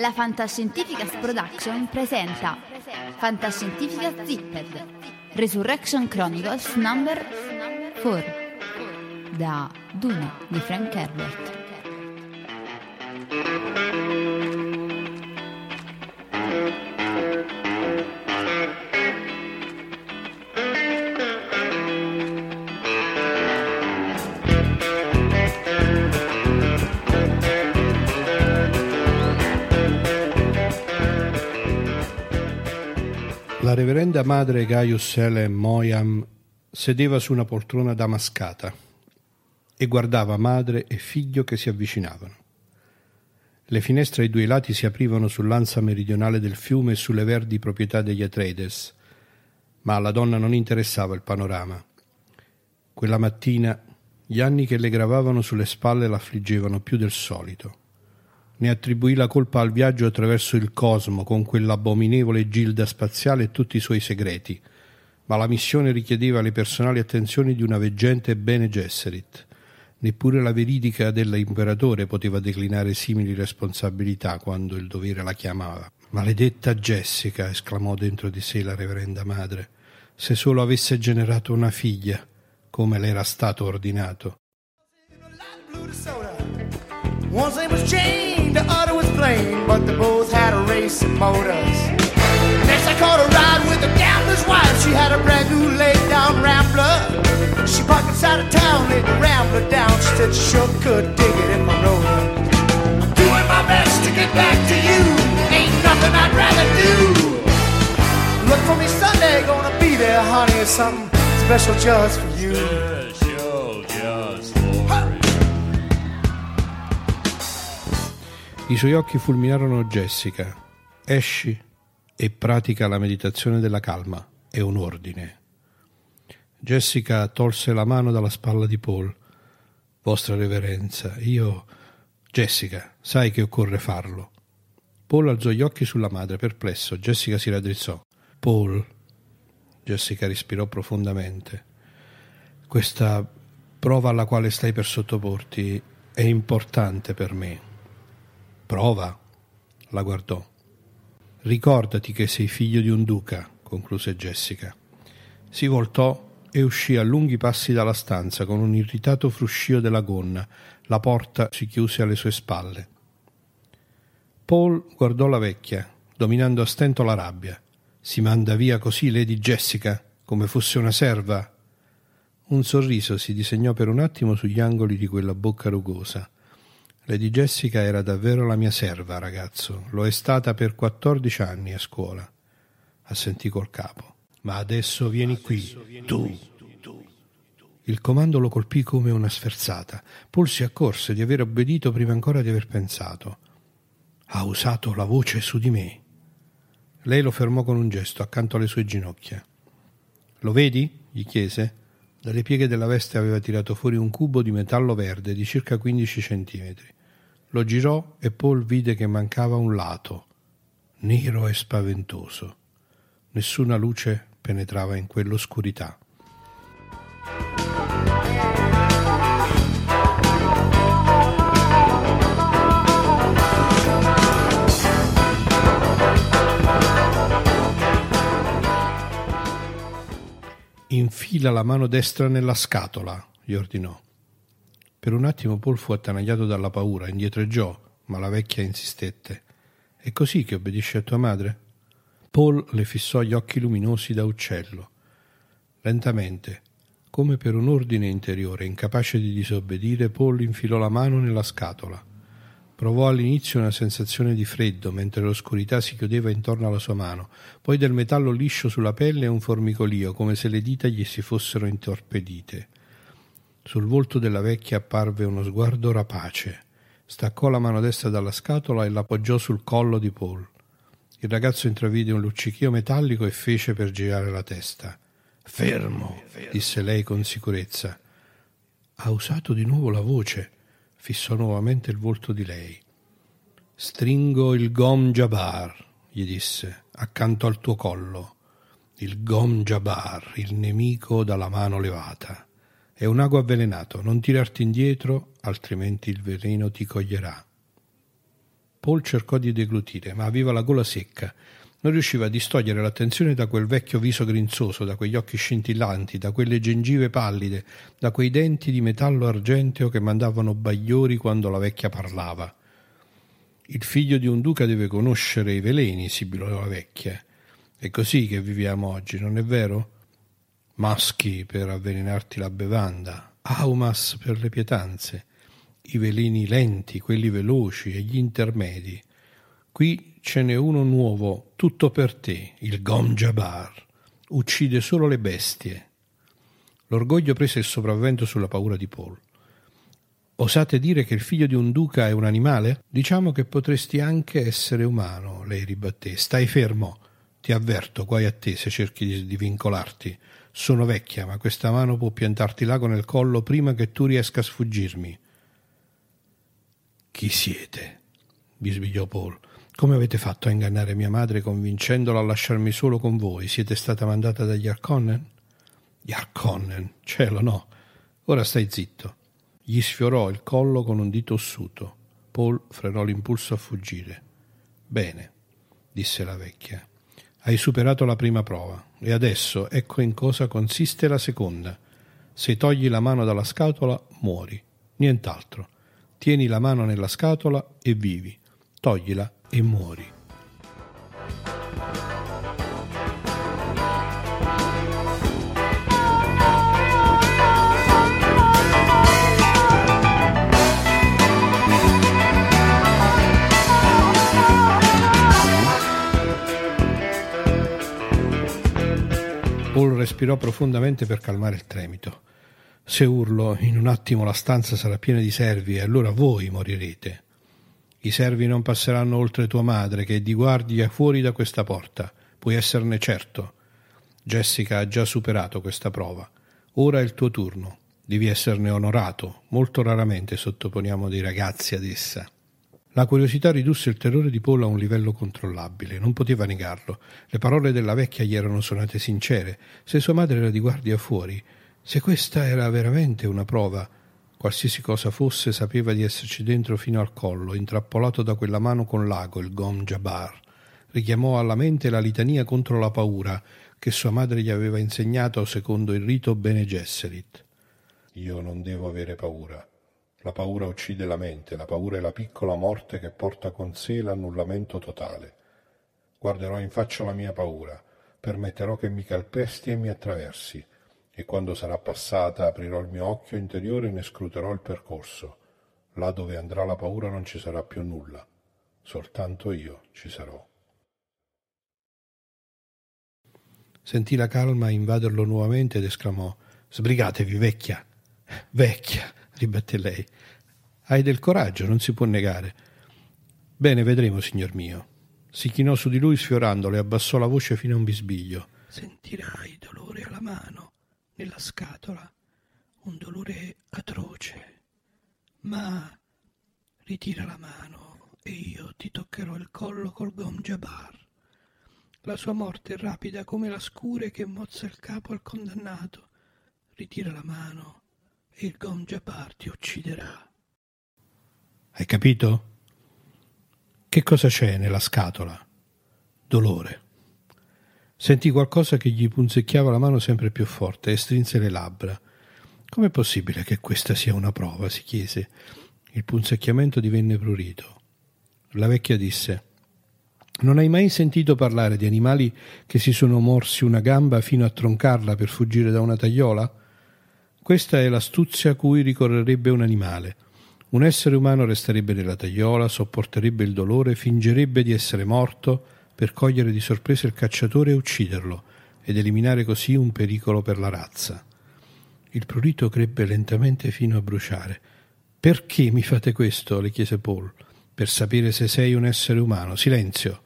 La Fantascientificas Production presenta Fantascientificas Zipped Resurrection Chronicles Number 4 da Dune di Frank Herbert. Reverenda madre Gaius Helen Moyam sedeva su una poltrona damascata e guardava madre e figlio che si avvicinavano. Le finestre ai due lati si aprivano sull'ansa meridionale del fiume e sulle verdi proprietà degli Atreides, ma alla donna non interessava il panorama. Quella mattina gli anni che le gravavano sulle spalle l'affliggevano più del solito. Ne attribuì la colpa al viaggio attraverso il cosmo con quell'abominevole gilda spaziale e tutti i suoi segreti, ma la missione richiedeva le personali attenzioni di una veggente Bene Gesserit. Neppure la veridica dell'imperatore poteva declinare simili responsabilità quando il dovere la chiamava. Maledetta Jessica, esclamò dentro di sé la reverenda madre, se solo avesse generato una figlia, come le era stato ordinato. One's name was Jane, the other was plain, but they both had a race of motors. Next I caught a ride with a gambler's wife. She had a brand new laid down rambler. She parked inside of town, laid the rambler down. She said she sure could dig it if I rode. I'm doing my best to get back to you. Ain't nothing I'd rather do. Look for me Sunday, gonna be there, honey. Something special just for you. I suoi occhi fulminarono Jessica. Esci e pratica la meditazione della calma. È un ordine. Jessica tolse la mano dalla spalla di Paul. Vostra Reverenza, io. Jessica, sai che occorre farlo. Paul alzò gli occhi sulla madre, perplesso. Jessica si raddrizzò. Paul. Jessica respirò profondamente. Questa prova alla quale stai per sottoporti è importante per me. Prova, la guardò. Ricordati che sei figlio di un duca, concluse Jessica. Si voltò e uscì a lunghi passi dalla stanza con un irritato fruscio della gonna. La porta si chiuse alle sue spalle. Paul guardò la vecchia, dominando a stento la rabbia. Si manda via così Lady Jessica, come fosse una serva. Un sorriso si disegnò per un attimo sugli angoli di quella bocca rugosa. Lady Jessica era davvero la mia serva, ragazzo. Lo è stata per quattordici anni a scuola. Assentì col capo. Ma adesso vieni qui, tu. Il comando lo colpì come una sferzata. Paul si accorse di aver obbedito prima ancora di aver pensato. Ha usato la voce su di me. Lei lo fermò con un gesto accanto alle sue ginocchia. Lo vedi? gli chiese. Dalle pieghe della veste aveva tirato fuori un cubo di metallo verde di circa 15 centimetri. Lo girò e Paul vide che mancava un lato, nero e spaventoso. Nessuna luce penetrava in quell'oscurità. Infila la mano destra nella scatola, gli ordinò. Per un attimo Paul fu attanagliato dalla paura, indietreggiò, ma la vecchia insistette. È così che obbedisci a tua madre? Paul le fissò gli occhi luminosi da uccello. Lentamente, come per un ordine interiore, incapace di disobbedire, Paul infilò la mano nella scatola. Provò all'inizio una sensazione di freddo mentre l'oscurità si chiudeva intorno alla sua mano, poi del metallo liscio sulla pelle e un formicolio, come se le dita gli si fossero intorpedite. Sul volto della vecchia apparve uno sguardo rapace. Staccò la mano destra dalla scatola e l'appoggiò sul collo di Paul. Il ragazzo intravide un luccichio metallico e fece per girare la testa. Fermo, disse lei con sicurezza. Ha usato di nuovo la voce fissò nuovamente il volto di lei. Stringo il Gom Jabbar, gli disse, accanto al tuo collo. Il Gom Jabbar, il nemico dalla mano levata. È un ago avvelenato, non tirarti indietro, altrimenti il veleno ti coglierà. Paul cercò di deglutire, ma aveva la gola secca non riusciva a distogliere l'attenzione da quel vecchio viso grinzoso, da quegli occhi scintillanti, da quelle gengive pallide, da quei denti di metallo argenteo che mandavano bagliori quando la vecchia parlava. Il figlio di un duca deve conoscere i veleni, sibilò la vecchia. È così che viviamo oggi, non è vero? Maschi per avvelenarti la bevanda, aumas per le pietanze, i veleni lenti, quelli veloci e gli intermedi. Qui ce n'è uno nuovo, tutto per te, il Gom. Uccide solo le bestie. L'orgoglio prese il sopravvento sulla paura di Paul. Osate dire che il figlio di un duca è un animale? Diciamo che potresti anche essere umano, lei ribatté. Stai fermo. Ti avverto, guai a te se cerchi di, di vincolarti. Sono vecchia, ma questa mano può piantarti l'ago nel collo prima che tu riesca a sfuggirmi. Chi siete? bisbigliò Paul. Come avete fatto a ingannare mia madre convincendola a lasciarmi solo con voi? Siete stata mandata dagli Arconnen? Gli Arconnen? Cielo, no. Ora stai zitto. Gli sfiorò il collo con un dito ossuto. Paul frenò l'impulso a fuggire. Bene, disse la vecchia. Hai superato la prima prova e adesso ecco in cosa consiste la seconda. Se togli la mano dalla scatola, muori. Nient'altro. Tieni la mano nella scatola e vivi. Toglila e muori. Paul respirò profondamente per calmare il tremito. Se urlo, in un attimo la stanza sarà piena di servi e allora voi morirete. I servi non passeranno oltre tua madre, che è di guardia fuori da questa porta. Puoi esserne certo. Jessica ha già superato questa prova. Ora è il tuo turno. Devi esserne onorato. Molto raramente sottoponiamo dei ragazzi ad essa. La curiosità ridusse il terrore di Paul a un livello controllabile. Non poteva negarlo. Le parole della vecchia gli erano suonate sincere. Se sua madre era di guardia fuori, se questa era veramente una prova, Qualsiasi cosa fosse, sapeva di esserci dentro fino al collo, intrappolato da quella mano con l'ago, il Gom Jabbar. Richiamò alla mente la litania contro la paura che sua madre gli aveva insegnato secondo il rito Bene Gesserit. Io non devo avere paura. La paura uccide la mente, la paura è la piccola morte che porta con sé l'annullamento totale. Guarderò in faccia la mia paura, permetterò che mi calpesti e mi attraversi, e quando sarà passata aprirò il mio occhio interiore e ne scruterò il percorso. Là dove andrà la paura non ci sarà più nulla, soltanto io ci sarò. Sentì la calma invaderlo nuovamente ed esclamò Sbrigatevi, vecchia. Vecchia, ribatté lei. Hai del coraggio, non si può negare. Bene, vedremo, signor mio. Si chinò su di lui sfiorandolo e abbassò la voce fino a un bisbiglio. Sentirai dolore alla mano, nella scatola, un dolore atroce. Ma ritira la mano e io ti toccherò il collo col Gom Jabbar. La sua morte è rapida come la scure che mozza il capo al condannato. Ritira la mano e il Gom Jabbar ti ucciderà. Hai capito? Che cosa c'è nella scatola? Dolore. Sentì qualcosa che gli punzecchiava la mano sempre più forte e strinse le labbra. Com'è possibile che questa sia una prova? si chiese. Il punzecchiamento divenne prurito. La vecchia disse Non hai mai sentito parlare di animali che si sono morsi una gamba fino a troncarla per fuggire da una tagliola? Questa è l'astuzia a cui ricorrerebbe un animale. Un essere umano resterebbe nella tagliola, sopporterebbe il dolore, fingerebbe di essere morto per cogliere di sorpresa il cacciatore e ucciderlo, ed eliminare così un pericolo per la razza. Il prurito crebbe lentamente fino a bruciare. Perché mi fate questo? le chiese Paul. Per sapere se sei un essere umano. Silenzio.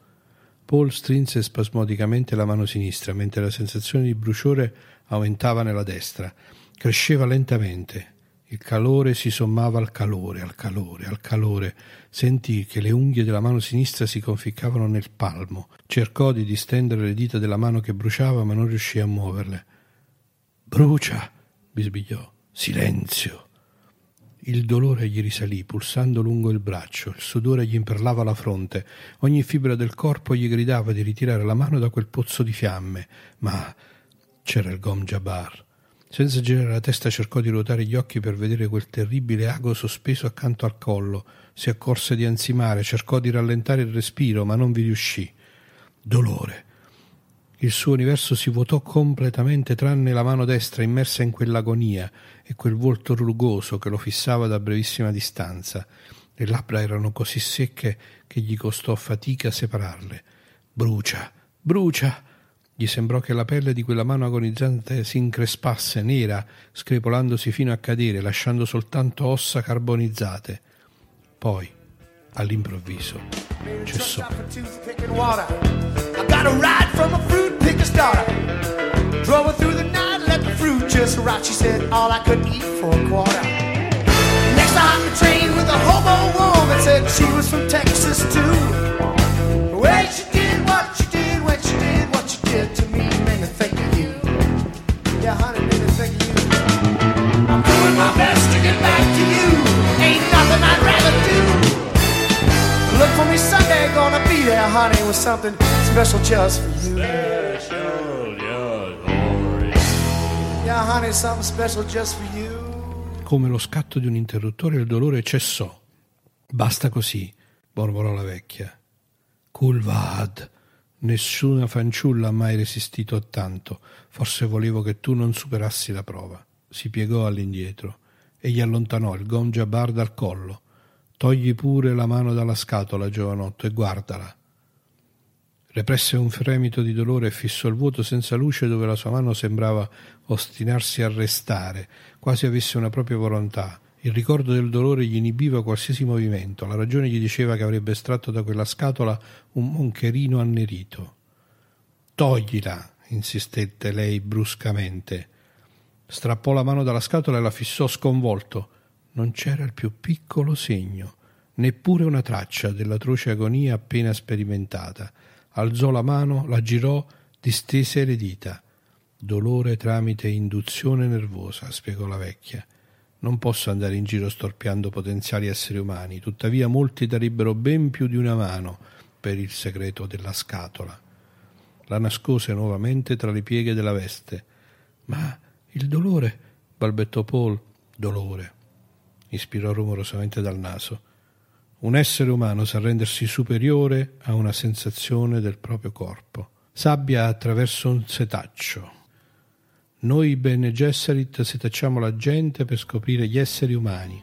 Paul strinse spasmodicamente la mano sinistra, mentre la sensazione di bruciore aumentava nella destra. Cresceva lentamente. Il calore si sommava al calore, al calore, al calore. Sentì che le unghie della mano sinistra si conficcavano nel palmo. Cercò di distendere le dita della mano che bruciava, ma non riuscì a muoverle. Brucia, bisbigliò. Silenzio. Il dolore gli risalì, pulsando lungo il braccio, il sudore gli imperlava la fronte, ogni fibra del corpo gli gridava di ritirare la mano da quel pozzo di fiamme, ma c'era il Gom Jabbar. Senza girare la testa cercò di ruotare gli occhi per vedere quel terribile ago sospeso accanto al collo. Si accorse di ansimare, cercò di rallentare il respiro, ma non vi riuscì. Dolore. Il suo universo si vuotò completamente tranne la mano destra immersa in quell'agonia e quel volto rugoso che lo fissava da brevissima distanza. Le labbra erano così secche che gli costò fatica separarle. Brucia, brucia! Gli sembrò che la pelle di quella mano agonizzante si increspasse nera, screpolandosi fino a cadere, lasciando soltanto ossa carbonizzate. Poi, all'improvviso, cessò. Drove her I train with a hobo woman, said she was from Texas too. Honey, with something special just for you. Yeah, honey, something special just for you. Come lo scatto di un interruttore il dolore cessò. Basta così, mormorò la vecchia. Kulvad, nessuna fanciulla ha mai resistito a tanto. Forse volevo che tu non superassi la prova. Si piegò all'indietro e gli allontanò il gongia bar dal collo. Togli pure la mano dalla scatola, giovanotto, e guardala. Represse un fremito di dolore e fissò il vuoto senza luce dove la sua mano sembrava ostinarsi a restare, quasi avesse una propria volontà. Il ricordo del dolore gli inibiva qualsiasi movimento, la ragione gli diceva che avrebbe estratto da quella scatola un moncherino annerito. Toglila, insistette lei bruscamente. Strappò la mano dalla scatola e la fissò sconvolto. Non c'era il più piccolo segno, neppure una traccia dell'atroce agonia appena sperimentata. Alzò la mano, la girò, distese le dita. Dolore tramite induzione nervosa, spiegò la vecchia. Non posso andare in giro storpiando potenziali esseri umani, tuttavia molti darebbero ben più di una mano per il segreto della scatola. La nascose nuovamente tra le pieghe della veste. Ma il dolore, balbettò Paul. Dolore. Ispirò rumorosamente dal naso. Un essere umano sa rendersi superiore a una sensazione del proprio corpo. Sabbia attraverso un setaccio. Noi Bene Gesserit setacciamo la gente per scoprire gli esseri umani.